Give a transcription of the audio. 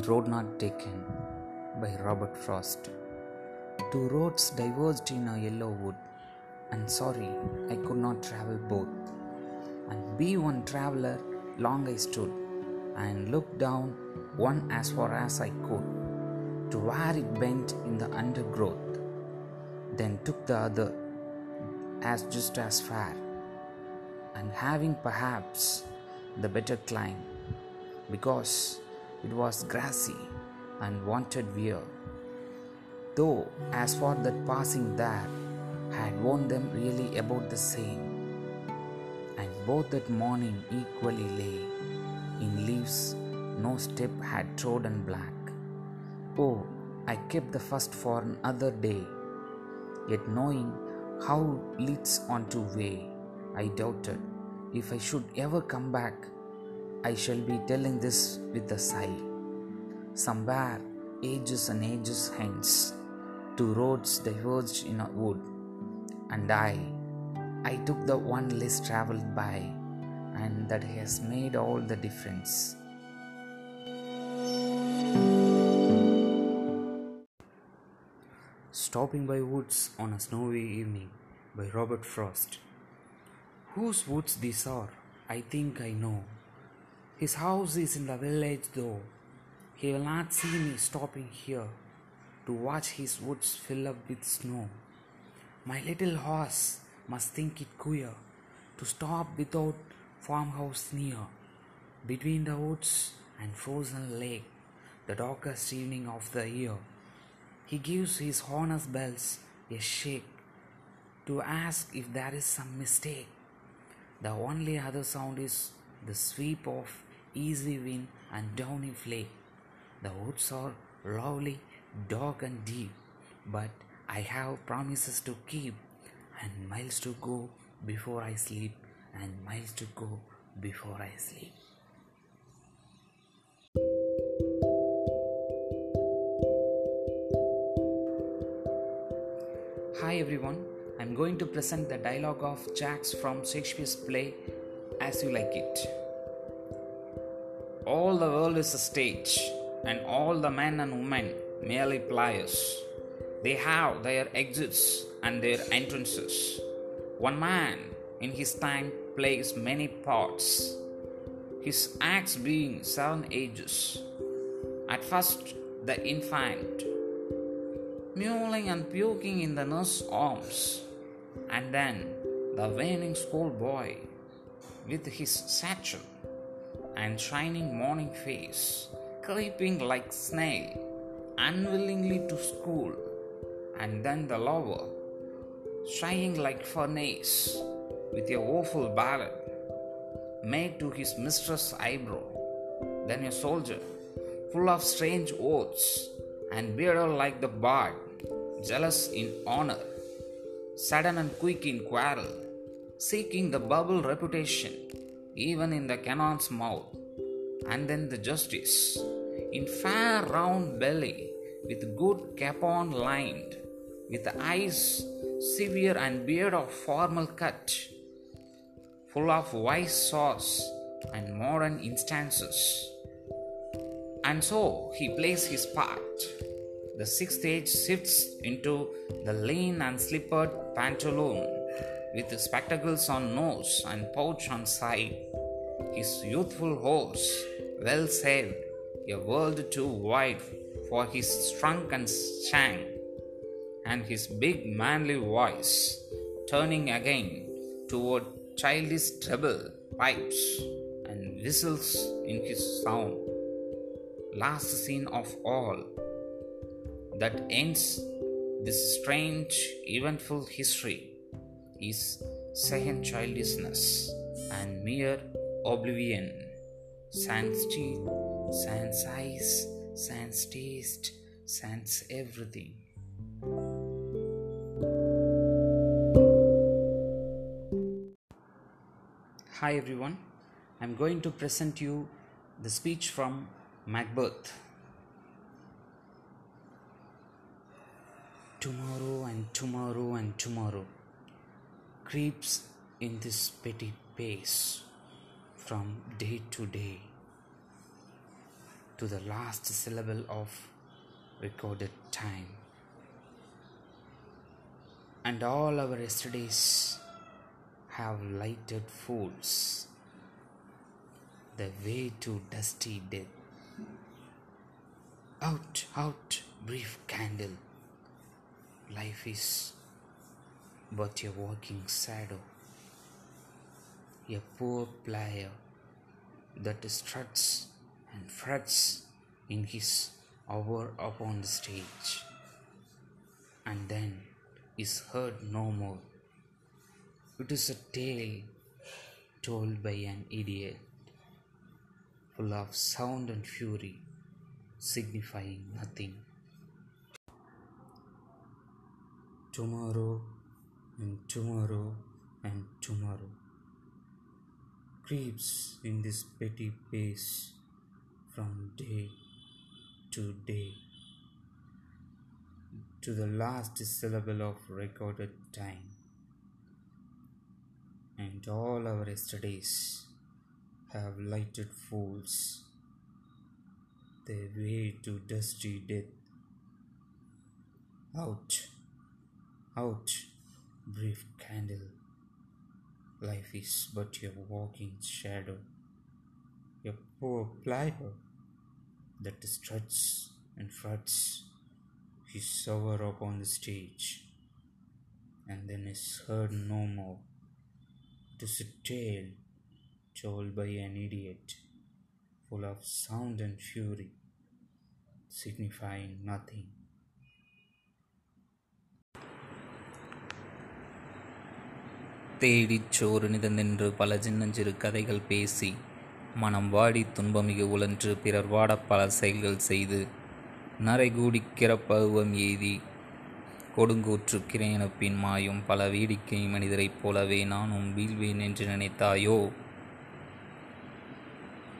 The Road Not Taken by Robert Frost. Two roads diverged in a yellow wood, and sorry I could not travel both. And be one traveler, long I stood, and looked down one as far as I could, to where it bent in the undergrowth, then took the other as just as far, and having perhaps the better climb, because it was grassy and wanted wear. Though, as for that passing there, had warned them really about the same, and both that morning equally lay in leaves no step had trodden black. Oh, I kept the first for another day, yet knowing how leads on to way, I doubted if I should ever come back. I shall be telling this with a sigh. Somewhere, ages and ages hence, two roads diverged in a wood, and I, I took the one less traveled by, and that has made all the difference. Stopping by Woods on a Snowy Evening by Robert Frost. Whose woods these are, I think I know. His house is in the village, though. He will not see me stopping here to watch his woods fill up with snow. My little horse must think it queer to stop without farmhouse near, between the woods and frozen lake, the darkest evening of the year. He gives his harness bells a shake to ask if there is some mistake. The only other sound is the sweep of easy wind and downy flake. The woods are lovely, dark and deep, but I have promises to keep, and miles to go before I sleep, and miles to go before I sleep. Hi everyone, I'm going to present the dialogue of Jaques from Shakespeare's play As You Like It. All the world is a stage, and all the men and women merely players. They have their exits and their entrances. One man in his time plays many parts, his acts being seven ages. At first, the infant, mewling and puking in the nurse's arms, and then the waning schoolboy with his satchel and shining morning face, creeping like snail, unwillingly to school, and then the lover, shying like furnace, with a woeful ballad made to his mistress' eyebrow, then a soldier, full of strange oaths, and bearded like the bard, jealous in honor, sudden and quick in quarrel, seeking the bubble reputation, even in the cannon's mouth, and then the justice, in fair round belly, with good capon lined, with eyes severe and beard of formal cut, full of wise sauce and modern instances. And so he plays his part. The sixth age shifts into the lean and slippered pantaloon with spectacles on nose and pouch on side. His youthful horse, well saved, a world too wide for his trunk and shank, and his big manly voice turning again toward childish treble pipes and whistles in his sound. Last scene of all that ends this strange, eventful history is second childishness and mere oblivion. Sans teeth, sans eyes, sans taste, sans everything. Hi everyone, I'm going to present you the speech from Macbeth. Tomorrow and tomorrow and tomorrow creeps in this petty pace from day to day. to the last syllable of recorded time. And all our yesterdays have lighted fools the way to dusty death. Out, out, brief candle. Life is but a walking shadow, a poor player that struts and frets in his hour upon the stage, and then is heard no more. It is a tale told by an idiot, full of sound and fury, signifying nothing. Tomorrow and tomorrow and tomorrow. Creeps in this petty pace from day to day. To the last syllable of recorded time. And all our yesterdays have lighted fools. Their way to dusty death. Out. Out brief candle life is but your walking shadow your poor player that struts and frets his hour upon the stage and then is heard no more. It is a tale told by an idiot, full of sound and fury, signifying nothing. தேடிச் சோறு நிதந்தென்று பல சின்னஞ்சிறு கதைகள் பேசி மனம் வாடி துன்பமிகு உழன்று பிறர் வாட பல செயல்கள் செய்து நரைகூடிக் கிறப்பருவம் எய்தி கொடுங்கூற்று கிரையனப்பின் மாயும் பல வேடிக்கை மனிதரைப் போலவே நானும் வீழ்வேன் என்று நினைத்தாயோ?